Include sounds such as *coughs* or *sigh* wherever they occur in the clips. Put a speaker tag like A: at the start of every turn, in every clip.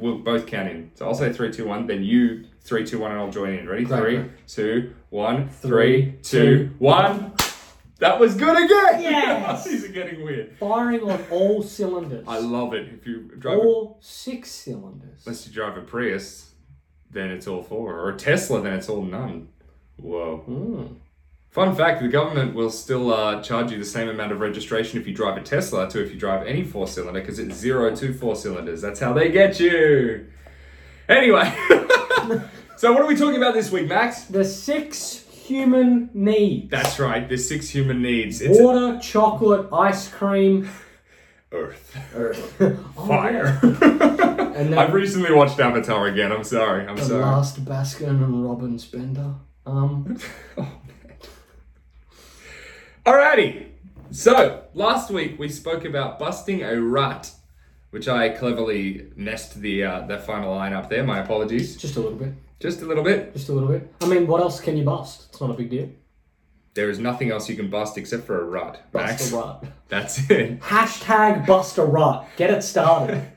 A: we'll both count in. So I'll say three, two, one. Then you three, two, one, and I'll join in. Ready?
B: Great,
A: Three,
B: great.
A: two, one.
B: Three,
A: Three, two, one. That was good again.
B: Yes! *laughs*
A: These are getting weird.
B: Firing on all cylinders.
A: I love it. If you drive, a,
B: all six cylinders.
A: unless you drive a Prius, then it's all four, or a Tesla, then it's all none. Whoa.
B: Mm.
A: Fun fact: the government will still uh, charge you the same amount of registration if you drive a Tesla to if you drive any four cylinder because it's zero to four cylinders. That's how they get you. Anyway, *laughs* so what are we talking about this week, Max?
B: The six human needs.
A: That's right. the six human needs. It's
B: Water, chocolate, ice cream,
A: Earth,
B: earth, *laughs* Oh,
A: fire. *laughs*
B: And then
A: I've recently watched Avatar again. I'm sorry. I'm
B: the
A: sorry.
B: last Baskin and Robin Spender. Um,
A: Alrighty. So last week we spoke about busting a rut, which I cleverly messed the uh, the final line up there. My apologies.
B: just a little bit.
A: Just a little bit.
B: Just a little bit. I mean, what else can you bust? It's not a big deal.
A: There is nothing else you can bust except for a rut,
B: Bust
A: Max.
B: a rut. *laughs*
A: That's it.
B: Hashtag bust a rut. Get it started. *laughs*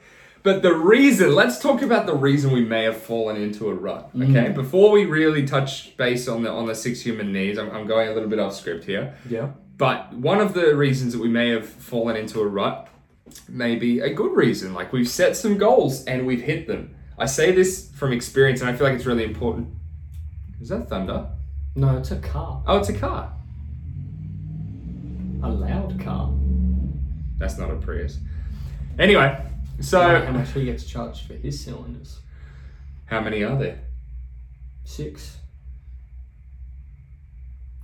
A: But the reason, let's talk about the reason we may have fallen into a rut. Okay, mm-hmm. before we really touch base on the on the six human needs, I'm, I'm going a little bit off script here.
B: yeah.
A: But one of the reasons that we may have fallen into a rut may be a good reason. Like we've set some goals and we've hit them. I say this from experience, and I feel like it's really important. Is that thunder?
B: No, it's a car.
A: Oh, it's a car.
B: A loud car.
A: That's not a Prius. Anyway, so
B: how much he gets charged for his cylinders?
A: how many are there?
B: Six.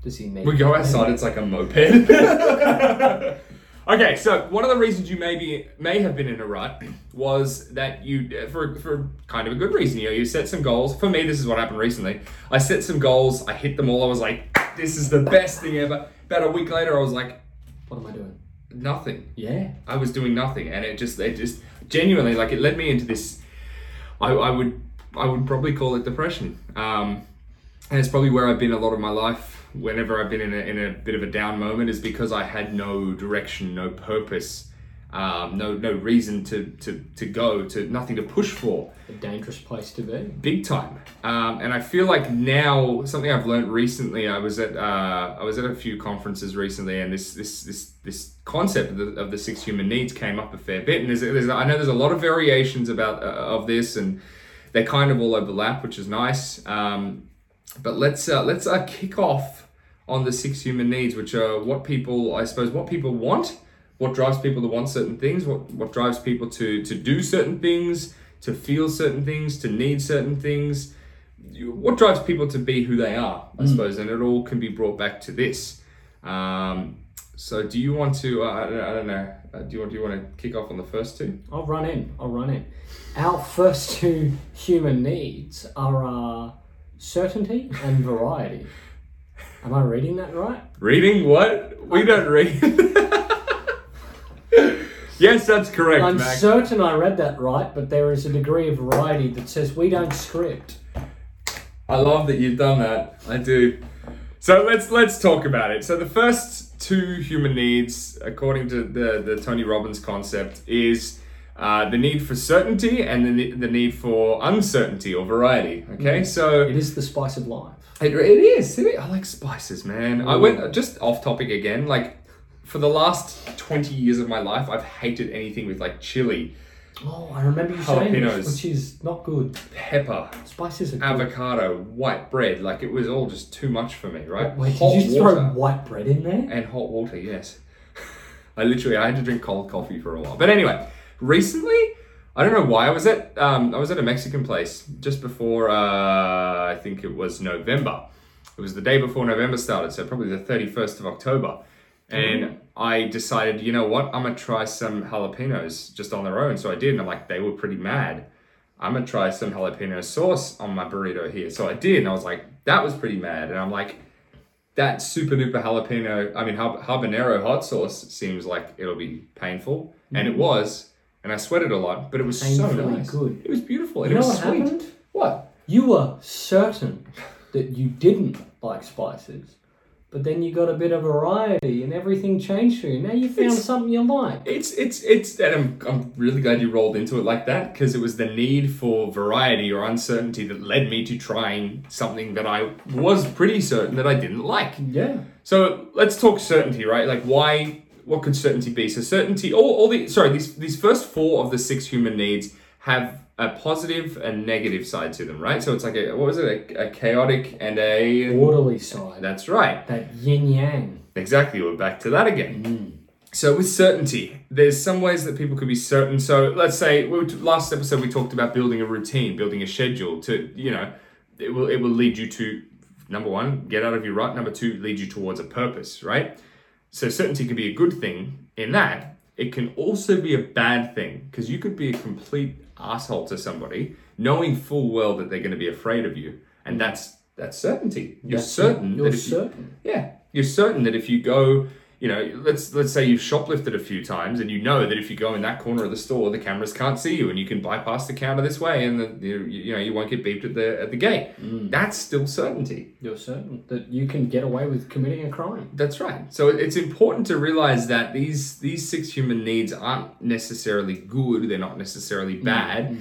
B: Does he need?
A: We go outside, it's like a moped. *laughs* okay, so one of the reasons you maybe may have been in a rut was that you, for, for kind of a good reason, you know, you set some goals. For me, this is what happened recently. I set some goals, I hit them all. I was like, this is the best thing ever. About a week later, I was like,
B: What am I doing?
A: Nothing.
B: Yeah.
A: I was doing nothing, and it just, it just genuinely, like, it led me into this. I, I would, I would probably call it depression. Um, and it's probably where I've been a lot of my life. Whenever I've been in a, in a bit of a down moment, is because I had no direction, no purpose, um, no no reason to, to to go, to nothing to push for
B: A dangerous place to be.
A: big time. Um, and I feel like now something I've learned recently. I was at uh, I was at a few conferences recently, and this this this this concept of the, of the six human needs came up a fair bit. And there's, there's I know there's a lot of variations about uh, of this, and they kind of all overlap, which is nice. Um, but let's uh, let's uh, kick off on the six human needs, which are what people I suppose what people want, what drives people to want certain things, what what drives people to to do certain things, to feel certain things, to need certain things. What drives people to be who they are, I suppose, and it all can be brought back to this. Um, so, do you want to? Uh, I, don't, I don't know. Uh, do you want? Do you want to kick off on the first two?
B: I'll run in. I'll run in. Our first two human needs are uh, certainty and variety. *laughs* Am I reading that right?
A: Reading what? We don't read. *laughs* *laughs* yes, that's correct,
B: I'm
A: Max.
B: certain I read that right, but there is a degree of variety that says we don't script.
A: I love that you've done that. I do. So let's let's talk about it. So the first two human needs, according to the the Tony Robbins concept, is uh, the need for certainty and the, the need for uncertainty or variety. Okay, so
B: It is the spice of life.
A: it, it is. it is. I like spices, man. I went just off topic again. Like for the last twenty years of my life, I've hated anything with like chili,
B: Oh, I remember you saying
A: Jalapenos.
B: this, which is not good.
A: pepper,
B: Spices are good.
A: avocado, white bread. Like it was all just too much for me, right?
B: Wait, did you just throw white bread in there?
A: and hot water. Yes, *laughs* I literally I had to drink cold coffee for a while. But anyway, recently I don't know why I was at um, I was at a Mexican place just before uh, I think it was November. It was the day before November started, so probably the thirty first of October. And mm-hmm. I decided, you know what, I'm gonna try some jalapenos just on their own. So I did, and I'm like, they were pretty mad. I'm gonna try some jalapeno sauce on my burrito here. So I did, and I was like, that was pretty mad. And I'm like, that super duper jalapeno, I mean, habanero hot sauce seems like it'll be painful. And it mm-hmm. was. And I sweated a lot, but it was so
B: Painfully
A: nice.
B: good.
A: It was beautiful. And
B: You
A: it
B: know
A: was
B: what
A: sweet.
B: happened?
A: What?
B: You were certain that you didn't like spices, but then you got a bit of variety and everything changed for you. Now you found
A: It's-
B: something you like.
A: It's it's it's and I'm I'm really glad you rolled into it like that because it was the need for variety or uncertainty that led me to trying something that I was pretty certain that I didn't like.
B: Yeah.
A: So let's talk certainty, right? Like why what could certainty be? So certainty all, all the sorry, these these first four of the six human needs have a positive and negative side to them, right? So it's like a what was it? A, a chaotic and a
B: Orderly side.
A: that's right.
B: That yin yang.
A: Exactly, we're back to that again. Mm. So with certainty, there's some ways that people could be certain. So let's say we, last episode we talked about building a routine, building a schedule to you know, it will it will lead you to number one, get out of your rut. Number two, lead you towards a purpose, right? So certainty can be a good thing in that. It can also be a bad thing because you could be a complete asshole to somebody, knowing full well that they're going to be afraid of you, and that's that's certainty. You're
B: That's
A: certain
B: You're
A: that if you,
B: certain.
A: yeah, you're certain that if you go, you know, let's let's say you've shoplifted a few times, and you know that if you go in that corner of the store, the cameras can't see you, and you can bypass the counter this way, and the, you, you know you won't get beeped at the at the gate. That's still certainty.
B: You're certain that you can get away with committing a crime.
A: That's right. So it's important to realize that these these six human needs aren't necessarily good. They're not necessarily bad,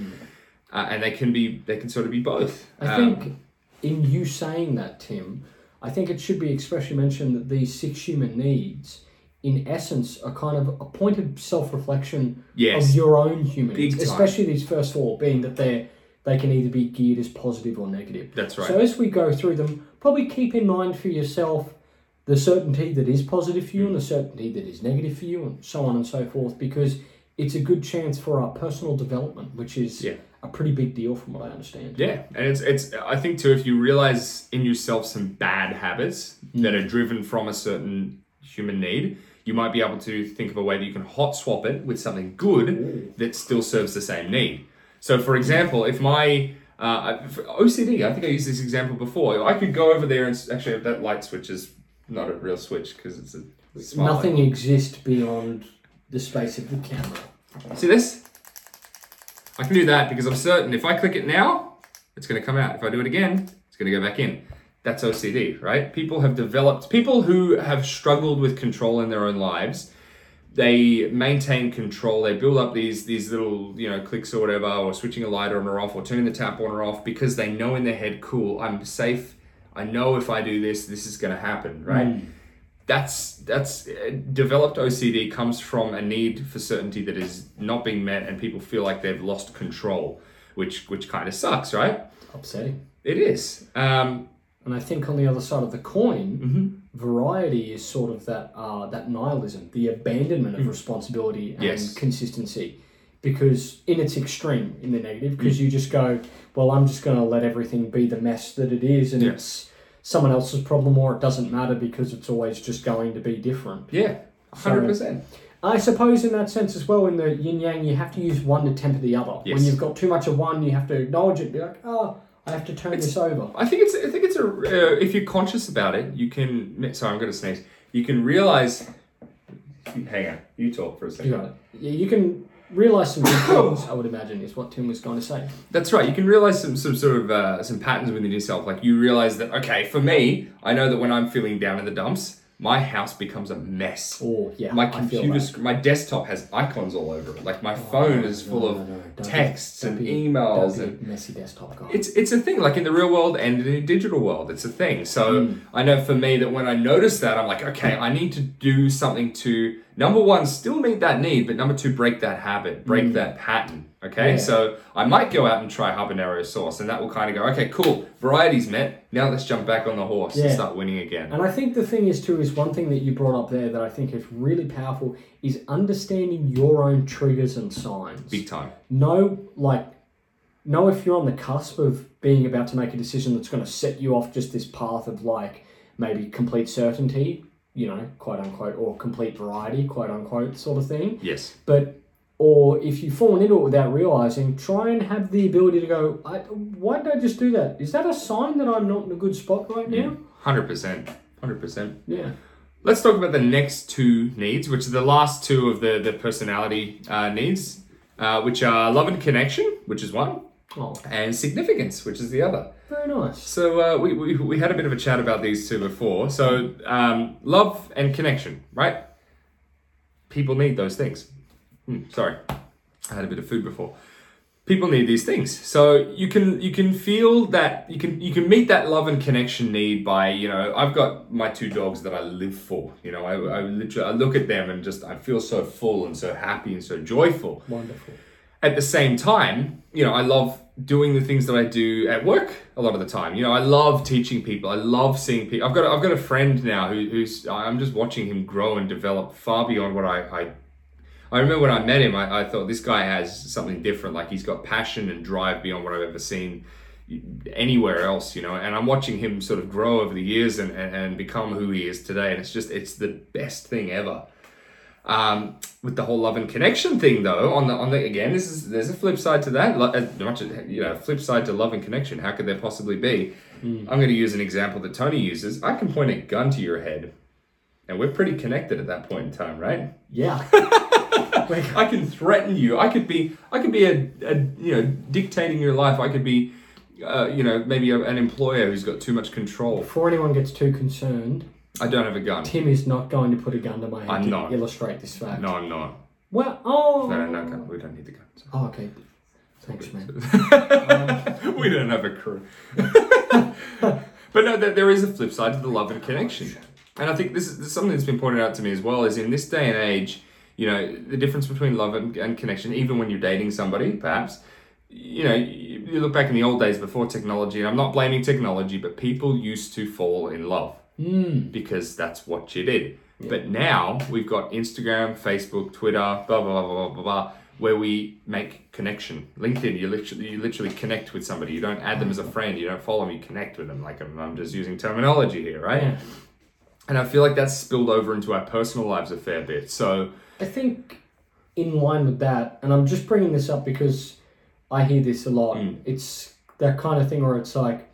A: uh, and they can be they can sort of be both.
B: I
A: Um,
B: think in you saying that, Tim, I think it should be expressly mentioned that these six human needs, in essence, are kind of a point of self-reflection
A: Yes.
B: of your own human needs, especially these first four, being that they're they can either be geared as positive or negative.
A: That's right.
B: So as we go through them, probably keep in mind for yourself the certainty that is positive for you and the certainty that is negative for you, and so on and so forth, because it's a good chance for our personal development, which is
A: Yeah.
B: A pretty big deal from what I understand.
A: Yeah, and it's it's. I think too, if you realize in yourself some bad habits that are driven from a certain human need, you might be able to think of a way that you can hot swap it with something good that still serves the same need. So, for example, if my uh, OCD, I think I used this example before. I could go over there and actually that light switch is not a real switch because it's a smart light.
B: Nothing exists beyond the space of the camera.
A: See this? I can do that because I'm certain if I click it now, it's going to come out. If I do it again, it's going to go back in. That's OCD, right? People have developed, people who have struggled with control in their own lives, they maintain control. They build up these these little, you know, clicks or whatever, or switching a light on or off, or turning the tap on or off because they know in their head, cool, I'm safe. I know if I do this, this is going to happen, right? Hmm. That's that's uh, developed OCD comes from a need for certainty that is not being met, and people feel like they've lost control, which which kind of sucks, right?
B: Upsetting.
A: It is. Um,
B: And I think on the other side of the coin,
A: Mm-hmm.
B: variety is sort of that uh, that nihilism, the abandonment of responsibility and.
A: Yes.
B: consistency. Because in its extreme, in the negative, because you just go, well, I'm just going to let everything be the mess that it is, and it's someone else's problem, or it doesn't matter because it's always just going to be different.
A: yeah, hundred percent.
B: I suppose in that sense as well, in the yin yang, you have to use one to temper the other.
A: Yes.
B: When you've got too much of one, you have to acknowledge it, be like, oh, I have to turn this over.
A: I think it's I think it's a uh, if you're conscious about it, you can. Sorry, I'm going to sneeze. You can realize. Hang on, you talk for a second.
B: You can realize some good *coughs* things, I would imagine, is what Tim was going to say.
A: That's right. You can realize some, some sort of uh, some patterns within yourself. Like you realize that okay, for me, I know that when I'm feeling down in the dumps, my house becomes a mess.
B: Or, yeah,
A: My computer, sc- my desktop has icons all over it. Like my phone is full
B: No,
A: of
B: no, no, be-
A: texts
B: don't
A: and
B: be-
A: emails and
B: be a messy desktop guy.
A: it's it's a thing. Like in the real world and in the digital world, it's a thing. So
B: Hmm.
A: I know for me that when I notice that, I'm like, okay, I need to do something to number one, still meet that need, but number two, break that habit, break mm. that pattern. Okay.
B: Yeah.
A: so I might go out and try habanero sauce, and that will kind of go, okay, cool, variety's met. Now let's jump back on the horse and start winning again.
B: And I think the thing is too is one thing that you brought up there that I think is really powerful is understanding your own triggers and signs.
A: Big time.
B: know like know if you're on the cusp of being about to make a decision that's going to set you off just this path of like maybe complete certainty you know quote unquote or complete variety quote unquote sort of thing
A: Yes.
B: but or if you've fallen into it without realizing try and have the ability to go I, why did i just do that is that a sign that i'm not in a good spot right now
A: Hundred percent. Hundred percent.
B: yeah
A: Let's talk about the next two needs, which are the last two of the, the personality uh, needs, uh, which are love and connection, which is one,
B: Oh,
A: and significance, which is the other.
B: very nice.
A: So uh, we, we, we had a bit of a chat about these two before. So um, love and connection, right? People need those things. Hmm, sorry, I had a bit of food before. People need these things. So you can you can feel that you can you can meet that love and connection need by you know I've got my two dogs that I live for. You know I, I literally I look at them and just I feel so full and so happy and so joyful
B: Wonderful.
A: At the same time, you know, I love doing the things that I do at work a lot of the time. You know, I love teaching people. I love seeing people. I've got I've got a friend now who, who's I'm just watching him grow and develop far beyond what I I, I remember when I met him. I, I thought this guy has something different. Like he's got passion and drive beyond what I've ever seen anywhere else. You know, and I'm watching him sort of grow over the years and and, and become who he is today. And it's just it's the best thing ever. Um, with the whole love and connection thing, though, on the on the again, this is there's a flip side to that. Much you know, flip side to love and connection. How could there possibly be? I'm going to use an example that Tony uses. I can point a gun to your head, and we're pretty connected at that point in time, right?
B: Yeah. *laughs*
A: I can threaten you. I could be. I could be a, a you know dictating your life. I could be. Uh, you know, maybe a, an employer who's got too much control.
B: Before anyone gets too concerned,
A: I don't have a gun.
B: Tim is not going to put a gun to my head
A: I'm
B: to
A: not.
B: illustrate this fact.
A: No, I'm not.
B: Well, oh.
A: No, no, gun. We don't need the gun.
B: Oh, okay. Thanks, man. *laughs*
A: we don't have a crew. *laughs* but no, there, there is a flip side to the love and connection. And I think this is, this is something that's been pointed out to me as well is in this day and age, you know, the difference between love and, and connection, even when you're dating somebody, perhaps, you know, you, you look back in the old days before technology, and I'm not blaming technology, but people used to fall in love
B: Mm.
A: because that's what you did. But now we've got Instagram, Facebook, Twitter, blah blah blah blah blah blah, where we make connection. LinkedIn, you literally you literally connect with somebody. You don't add them as a friend. You don't follow them. You connect with them. Like I'm, I'm just using terminology here, right?
B: Yeah.
A: And I feel like that's spilled over into our personal lives a fair bit. So
B: I think in line with that, and I'm just bringing this up because I hear this a lot.
A: Mm.
B: It's that kind of thing where it's like,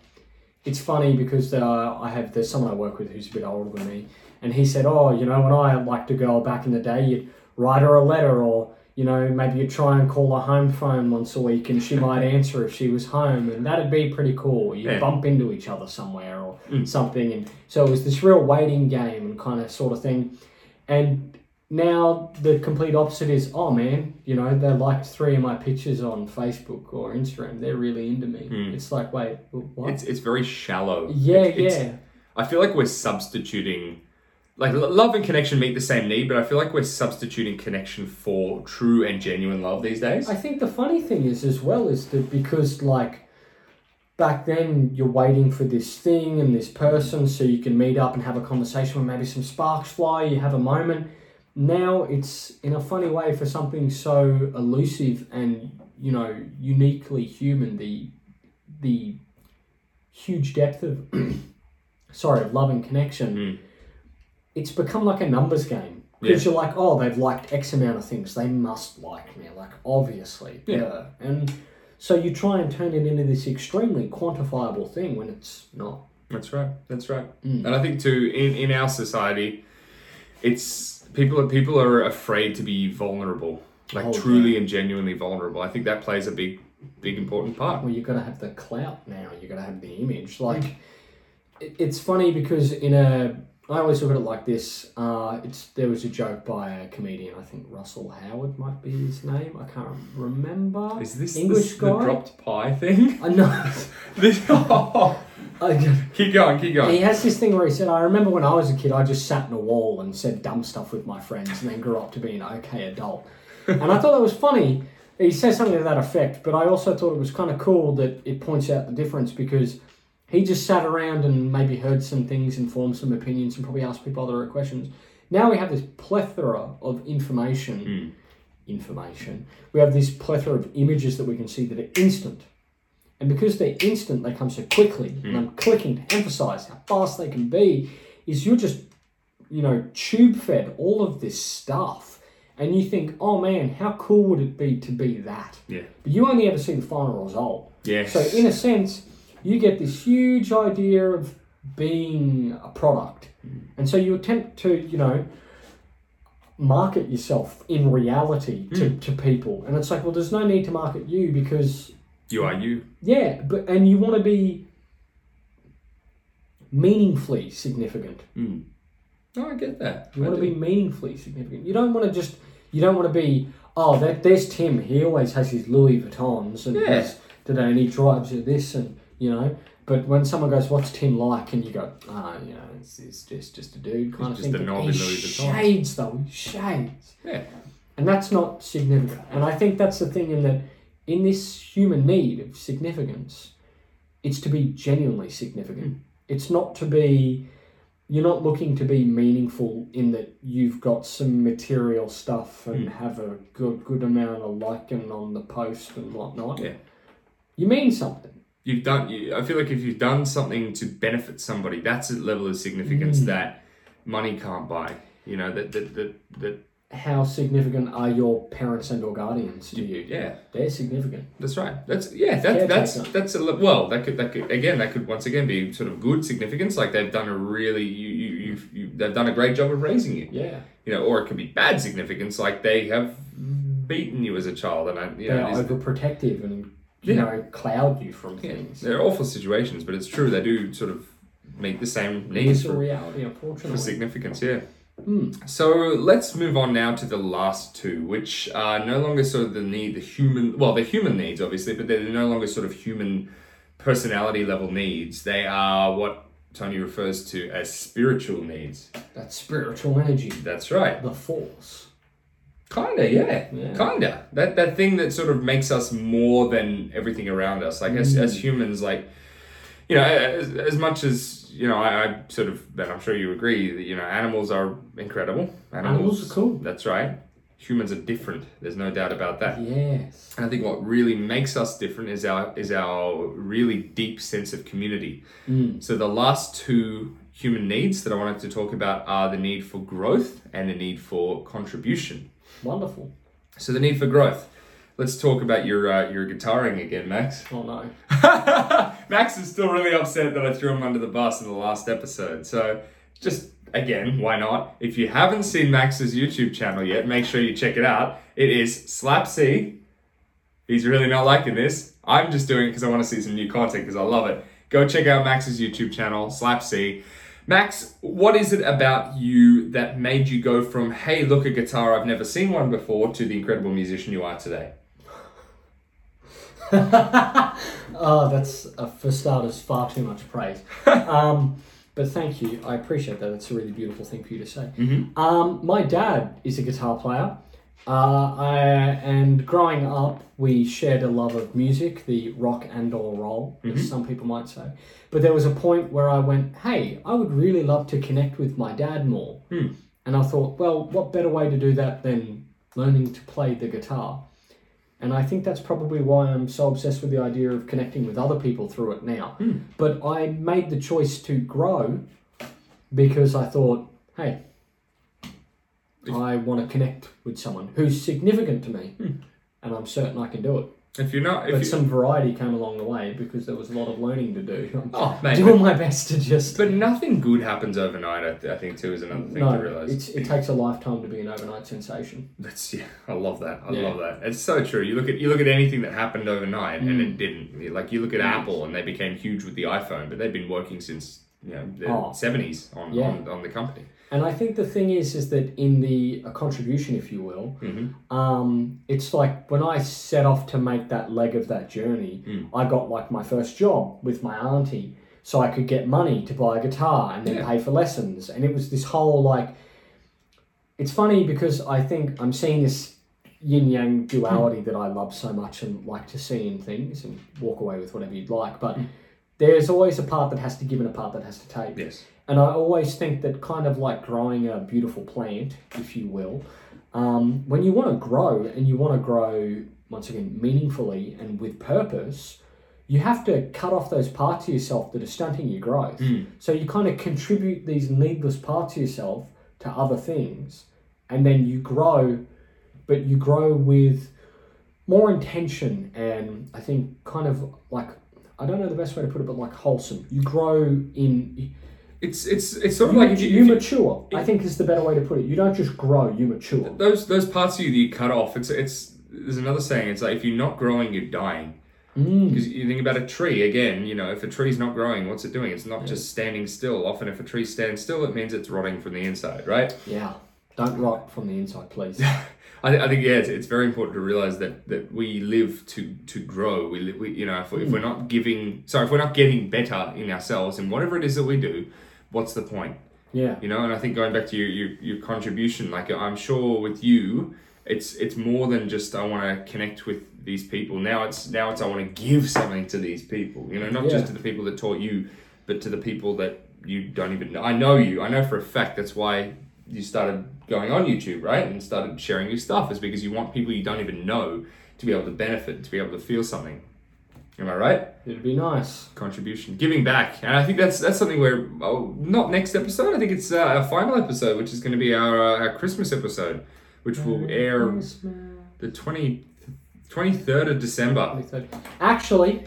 B: it's funny because uh, I have there's someone I work with who's a bit older than me, and he said, "Oh, you know, when I liked a girl back in the day, you'd write her a letter, or you know, maybe you'd try and call her home phone once a week, and she *laughs* might answer if she was home, and that'd be pretty cool. You'd
A: Yeah.
B: bump into each other somewhere or
A: Mm.
B: something, and so it was this real waiting game and kind of sort of thing, and now the complete opposite is oh man you know they liked three of my pictures on facebook or instagram they're really into me
A: Mm.
B: it's like wait what
A: it's it's very shallow.
B: yeah yeah
A: I feel like we're substituting, like love and connection meet the same need, but I feel like we're substituting connection for true and genuine love these days.
B: i think the funny thing is as well is that because like back then you're waiting for this thing and this person so you can meet up and have a conversation where maybe some sparks fly you have a moment now it's in a funny way for something so elusive and you know uniquely human the the huge depth of *clears throat* sorry of love and connection
A: Mm.
B: it's become like a numbers game because you're like oh they've liked x amount of things they must like me like obviously
A: Yeah.
B: yeah and so you try and turn it into this extremely quantifiable thing when it's not
A: That's right. That's right.
B: Mm.
A: And I think too in, in our society, it's people are people are afraid to be vulnerable, like
B: Oh,
A: truly and genuinely vulnerable. I think that plays a big, big important part.
B: Well, you've got to have the clout now. You've got to have the image. Like, mm. it, it's funny because in a, I always look at it like this. Uh, it's there was a joke by a comedian. I think Russell Howard might be his name. I can't remember.
A: Is this
B: English
A: the, the
B: guy?
A: dropped pie thing?
B: I know. *laughs*
A: This- *laughs*
B: I-
A: keep going, keep going.
B: he has this thing where he said, "I remember when I was a kid, I just sat in a wall and said dumb stuff with my friends, and then grew up to be an okay adult." *laughs* and I thought that was funny. He says something to that effect, but I also thought it was kind of cool that it points out the difference because he just sat around and maybe heard some things and formed some opinions and probably asked people other questions. Now we have this plethora of information.
A: Mm.
B: Information. We have this plethora of images that we can see that are instant. And because they're instant, they come so quickly. And I'm clicking to emphasize how fast they can be. Is you're just, you know, tube fed all of this stuff, and you think, oh man, how cool would it be to be that?
A: Yeah.
B: But you only ever see the final result.
A: Yes.
B: So in a sense, you get this huge idea of being a product, and so you attempt to, you know, market yourself in reality to, to people, and it's like, well, there's no need to market you because
A: You are you.
B: Yeah, but and you want to be meaningfully significant.
A: Mm. Oh, I get that.
B: You
A: I
B: want to be meaningfully significant. You don't want to just. You don't want to be. Oh, that there's Tim. He always has his Louis Vuittons and
A: Yeah.
B: today, and he drives this, and you know. But when someone goes, "What's Tim like?" and you go, "Ah, you know, it's, it's just just a dude kind
A: He's
B: of
A: just
B: thing."
A: a
B: But he shades though. He shades.
A: Yeah.
B: And that's not significant. And I think that's the thing in that in this human need of significance, it's to be genuinely significant. It's not to be you're not looking to be meaningful in that you've got some material stuff and have a good good amount of liking on the post and whatnot.
A: Yeah.
B: You mean something.
A: You've done. You, I feel like if you've done something to benefit somebody, that's a level of significance
B: Mm.
A: that money can't buy. You know that that that, that
B: How significant are your parents and or guardians to you?
A: yeah.
B: They're significant.
A: That's right. That's yeah. That, that's
B: Caretaker.
A: that's a well. That could that could again. That could once again be sort of good significance. Like they've done a really you you you've, you they've done a great job of raising you.
B: Yeah.
A: You know, or it could be bad significance. Like they have beaten you as a child, and I, you
B: They're
A: know,
B: overprotective and you
A: Yeah.
B: know, cloud you from
A: yeah,
B: things.
A: they're awful situations, but it's true. They do sort of meet the same needs for,
B: reality,
A: for
B: unfortunately.
A: significance. Yeah.
B: Hmm.
A: So let's move on now to the last two, which are no longer sort of the need, the human, well, they're human needs, obviously, but they're no longer sort of human personality level needs. They are what Tony refers to as spiritual needs.
B: That spiritual energy,
A: That's right.
B: the force.
A: Kinda, yeah.
B: Yeah.
A: Kinda. That that thing that sort of makes us more than everything around us. Like as,
B: Mm.
A: as humans, like you know, as, as much as you know, I, I sort of, and I'm sure you agree that you know, animals are incredible.
B: Animals are cool.
A: That's right. Humans are different. There's no doubt about that.
B: Yes.
A: And I think what really makes us different is our is our really deep sense of community.
B: Mm.
A: So the last two human needs that I wanted to talk about are the need for growth and the need for contribution.
B: Wonderful.
A: So the need for growth. Let's talk about your uh, your guitaring again, Max.
B: Oh no. *laughs*
A: Max is still really upset that I threw him under the bus in the last episode. So just again, why not? If you haven't seen Max's YouTube channel yet, make sure you check it out. It is Slap C. He's really not liking this. I'm just doing it because I want to see some new content because I love it. Go check out Max's YouTube channel, Slap C. Max, what is it about you that made you go from, hey, look, a guitar, I've never seen one before, to the incredible musician you are today? *laughs*
B: oh, that's uh, for starters far too much praise. *laughs* um, but thank you. I appreciate that. It's a really beautiful thing for you to say.
A: Mhm.
B: Um, my dad is a guitar player. Uh, I, and growing up, we shared a love of music, the rock and or roll, as some people might say. But there was a point where I went, hey, I would really love to connect with my dad more.
A: Hmm.
B: And I thought, well, what better way to do that than learning to play the guitar? And I think that's probably why I'm so obsessed with the idea of connecting with other people through it now.
A: Hmm.
B: But I made the choice to grow because I thought, hey,
A: If-
B: I want to connect with someone who's significant to me.
A: Hmm.
B: And I'm certain I can do it.
A: If you're not, if
B: But
A: you,
B: some variety came along the way because there was a lot of learning to do. *laughs* I'm
A: oh man,
B: doing my best to just.
A: But nothing good happens overnight. I, th- I think too is another thing
B: no,
A: to realize.
B: it's, it takes a lifetime to be an overnight sensation.
A: That's yeah, I love that. I
B: Yeah.
A: love that. It's so true. You look at you look at anything that happened overnight and it didn't. Like you look at Apple and they became huge with the iPhone, but they've been working since you know the
B: Oh.
A: seventies on,
B: Yeah.
A: on on the company.
B: And I think the thing is, is that in the a contribution, if you will,
A: hmm
B: um, it's like when I set off to make that leg of that journey,
A: Mm.
B: I got like my first job with my auntie, so I could get money to buy a guitar and then
A: Yeah.
B: pay for lessons, and it was this whole like. It's funny because I think I'm seeing this yin yang duality that I love so much and like to see in things and walk away with whatever you'd like, but. There's always a part that has to give and a part that has to take.
A: Yes.
B: And I always think that kind of like growing a beautiful plant, if you will, um, when you want to grow and you want to grow, once again, meaningfully and with purpose, you have to cut off those parts of yourself that are stunting your growth.
A: Mm.
B: So you kind of contribute these needless parts of yourself to other things, and then you grow, but you grow with more intention and I think kind of like I don't know the best way to put it, but like wholesome. You grow in
A: It's it's it's sort of
B: you,
A: like if you,
B: you
A: if
B: mature. I think is the better way to put it. You don't just grow, you mature.
A: those those parts of you that you cut off. It's it's there's another saying. It's like if you're not growing, you're dying.
B: Mm.
A: Because you think about a tree again, you know, if a tree's not growing, what's it doing? It's not just standing still. Often, if a tree stands still, it means it's rotting from the inside, right?
B: Yeah. Don't rot from the inside, please. *laughs*
A: I, I think yeah, it's, it's very important to realize that that we live to to grow. We, we you know if, we, if we're hmm. not giving, sorry, if we're not getting better in ourselves in whatever it is that we do, what's the point?
B: Yeah.
A: You know, and I think going back to your your, your contribution, like I'm sure with you, it's it's more than just I want to connect with these people. Now it's now it's I want to give something to these people. You know, not
B: Yeah.
A: just to the people that taught you, but to the people that you don't even know. I know you. I know for a fact that's why you started going on YouTube, right? And started sharing your stuff is because you want people you don't even know to be able to benefit, to be able to feel something. Am I right?
B: It'd be nice.
A: contribution, giving back, and I think that's that's something where oh, not next episode. I think it's uh, our final episode, which is going to be our uh, our Christmas episode, which will air the 20, 23rd of December.
B: 23rd. Actually,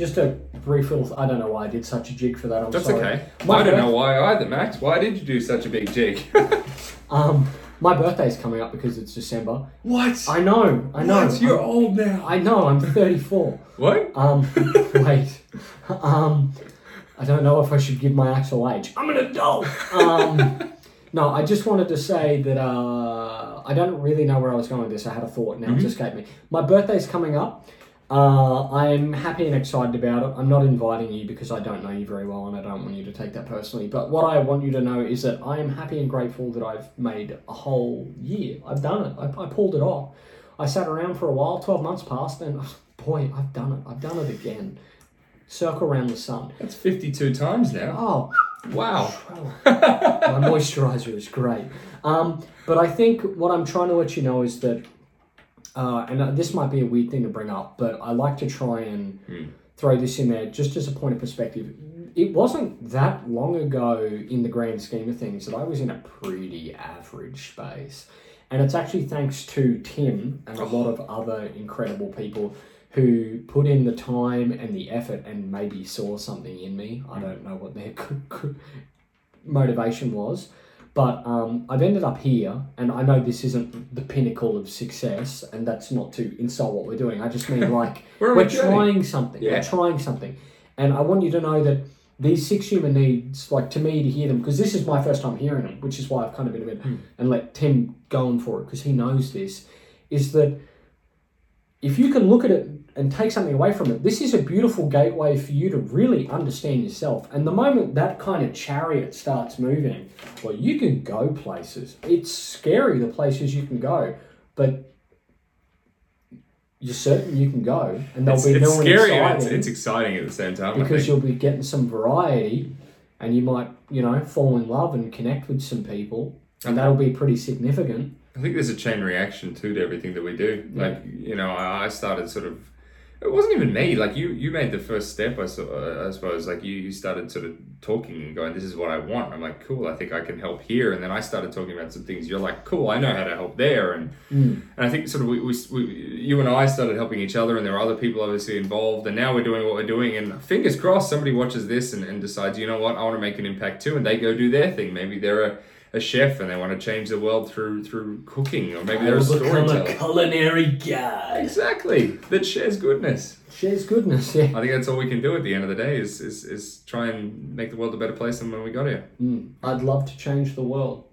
B: just a brief little. I don't know why I did such a jig for that. I'm
A: That's
B: sorry.
A: okay.
B: My
A: I don't
B: birth-
A: know why either, Max. Why did you do such a big jig? *laughs*
B: Um, my birthday's coming up because it's December.
A: what?
B: I know. I know.
A: What? You're
B: I'm-
A: old now.
B: I know. I'm 34. *laughs*
A: What?
B: Um, *laughs* wait. Um, I don't know if I should give my actual age. I'm an adult. Um, no, I just wanted to say that uh, I don't really know where I was going with this. I had a thought, now it's escaped me. My birthday's coming up. Uh, I'm happy and excited about it. I'm not inviting you because I don't know you very well and I don't want you to take that personally. But what I want you to know is that I am happy and grateful that I've made a whole year. I've done it. I, I pulled it off. I sat around for a while, 12 months passed, and boy, I've done it. I've done it again. Circle around the sun.
A: That's 52 times now.
B: Oh,
A: Wow. *laughs*
B: my moisturizer is great. Um, but I think what I'm trying to let you know is that, uh, and uh, this might be a weird thing to bring up, but I like to try and throw this in there just as a point of perspective. It wasn't that long ago in the grand scheme of things that I was in a pretty average space. And it's actually thanks to Tim and a lot of other incredible people who put in the time and the effort and maybe saw something in me. I don't know what their *laughs* motivation was. But um, I've ended up here, and I know this isn't the pinnacle of success, and that's not to insult what we're doing. I just mean *laughs* like
A: We're
B: we're trying something.
A: Yeah.
B: We're trying something, and I want you to know that these six human needs, like to me, to hear them, because this is my first time hearing them, which is why I've kind of been a bit and let Tim go on for it because he knows this, is that if you can look at it and take something away from it, this is a beautiful gateway for you to really understand yourself. And the moment that kind of chariot starts moving, well, you can go places. It's scary the places you can go, but you're certain you can go, and there'll
A: It's,
B: be
A: it's
B: no one
A: scary
B: exciting
A: it's, it's exciting at the same time.
B: Because you'll be getting some variety, and you might, you know, fall in love and connect with some people, and that'll be pretty significant.
A: I think there's a chain reaction too to everything that we do. Like you know, I, I started sort of. It wasn't even me. Like you, you made the first step. I, saw, uh, I suppose. Like you, you started sort of talking and going, "This is what I want." I'm like, "Cool. I think I can help here." And then I started talking about some things. You're like, "Cool. I know how to help there." And and I think sort of we, we, we, you and I started helping each other, and there are other people obviously involved. And now we're doing what we're doing. And fingers crossed, somebody watches this and, and decides, you know what, I want to make an impact too, and they go do their thing. Maybe they're a, a chef and they want to change the world through through cooking, or maybe they're a storyteller.
B: a culinary guy.
A: Exactly. That shares goodness.
B: Shares goodness, yeah.
A: I think that's all we can do at the end of the day is, is, is try and make the world a better place than when we got here.
B: Mm. I'd love to change the world.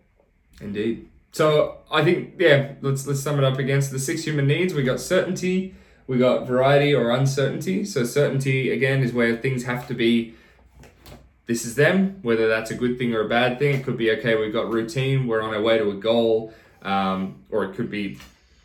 A: Indeed. So I think yeah, let's let's sum it up against the six human needs, we got certainty, we got variety or uncertainty. So certainty again is where things have to be this is them, whether that's a good thing or a bad thing. It could be okay, we've got routine, we're on our way to a goal, um, or it could be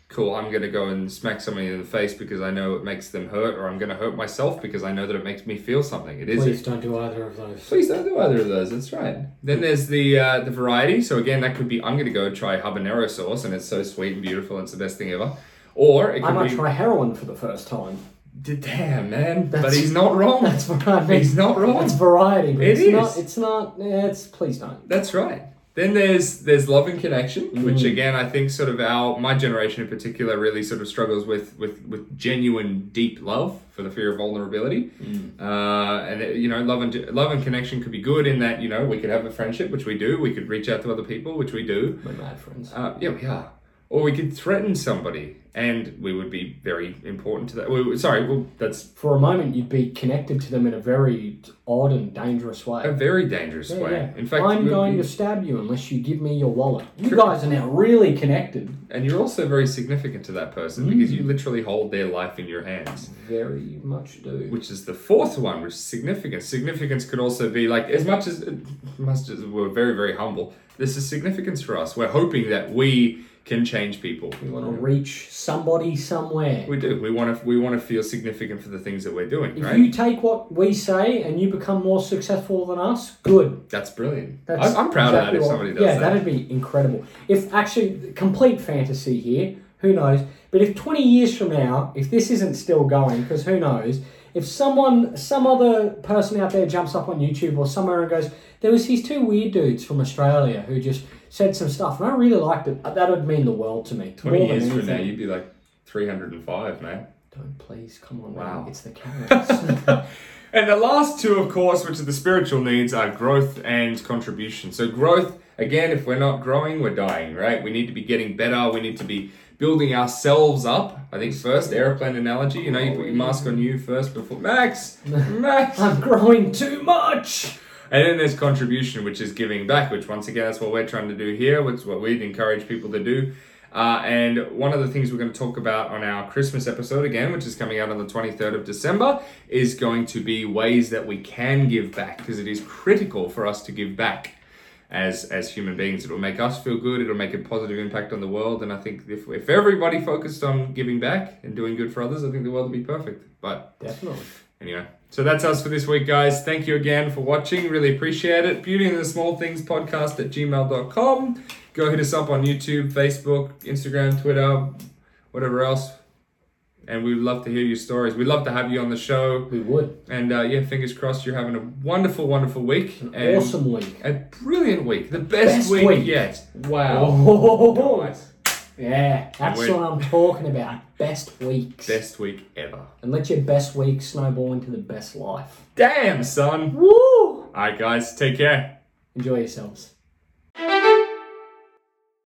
A: cool, I'm gonna go and smack somebody in the face because I know it makes them hurt, or I'm gonna hurt myself because I know that it makes me feel something. It is
B: Please don't do either of those.
A: Please don't do either of those. That's right. Then there's the uh, the variety. So again, that could be I'm going to go try habanero sauce, and it's so sweet and beautiful. And it's the best thing ever. Or it
B: I
A: could
B: might
A: be
B: try heroin for the first time.
A: Damn man, but he's not wrong.
B: That's mean.
A: He's not wrong.
B: It's variety, but
A: It
B: it's
A: is.
B: not. It's not. It's please don't.
A: That's right. Then there's there's love and connection, which
B: Mm.
A: again I think sort of our my generation in particular really sort of struggles with with with genuine deep love for the fear of vulnerability,
B: Mm.
A: uh, and it- you know love and love and connection could be good in that you know we could have a friendship, which we do. We could reach out to other people, which we do.
B: We're mad friends.
A: Uh, yeah, we are. Or we could threaten somebody, and we would be very important to that. We, would- sorry, well, that's
B: For a moment, you'd be connected to them in a very odd and dangerous way.
A: a very dangerous
B: Yeah,
A: way.
B: yeah.
A: In fact,
B: I'm going to stab you unless you give me your wallet. You
A: True.
B: guys are now really connected.
A: and you're also very significant to that person because you mm. literally hold their life in your hands.
B: Very much do.
A: which is the fourth one, which is significance. Significance could also be like as much as much as we're very very humble. This is significance for us. We're hoping that we can change people.
B: We want to reach somebody somewhere.
A: We do. We want to. We want to feel significant for the things that we're doing.
B: If
A: Right.
B: you take what we say and you become more successful than us, good.
A: That's brilliant.
B: That's
A: I'm, I'm proud
B: exactly
A: of that. If somebody does
B: yeah,
A: that.
B: that'd be incredible. If actually, complete fantasy here, who knows? But if 20 years from now, if this isn't still going, because who knows, if someone, some other person out there jumps up on YouTube or somewhere and goes, there was these two weird dudes from Australia who just said some stuff, and I really liked it, that would mean the world to me.
A: Twenty years from now, you'd be like 305, man.
B: Don't please, come on,
A: Wow.
B: man. It's the cameras. *laughs*
A: And the last two, of course, which are the spiritual needs, are growth and contribution. So, growth, again, if we're not growing, we're dying, right? We need to be getting better. We need to be building ourselves up. I think first, airplane analogy, you know, you put your mask on you first before. Max! Max! *laughs*
B: I'm growing too much.
A: And then there's contribution, which is giving back, which once again, that's what we're trying to do here, which is what we'd encourage people to do. Uh, and one of the things we're going to talk about on our Christmas episode again, which is coming out on the 23rd of December, is going to be ways that we can give back because it is critical for us to give back as as human beings. It will make us feel good. It'll make a positive impact on the world. And I think if, if everybody focused on giving back and doing good for others, I think the world would be perfect. But
B: Definitely.
A: Anyway, so that's us for this week, guys. Thank you again for watching. Really appreciate it. Beauty and the Small Things podcast at gmail.com. Go hit us up on YouTube, Facebook, Instagram, Twitter, whatever else. And we'd love to hear your stories. We'd love to have you on the show.
B: We would.
A: And uh, yeah, fingers crossed you're having a wonderful, wonderful week.
B: An
A: and
B: awesome week.
A: A brilliant week. The best,
B: Best
A: week,
B: week.
A: yet. Wow.
B: Oh,
A: Guys, *laughs*
B: yeah, that's what I'm talking about. Best weeks.
A: best week ever.
B: And let your best week snowball into the best life.
A: Damn, son.
B: Woo!
A: All right, guys, take care.
B: Enjoy yourselves.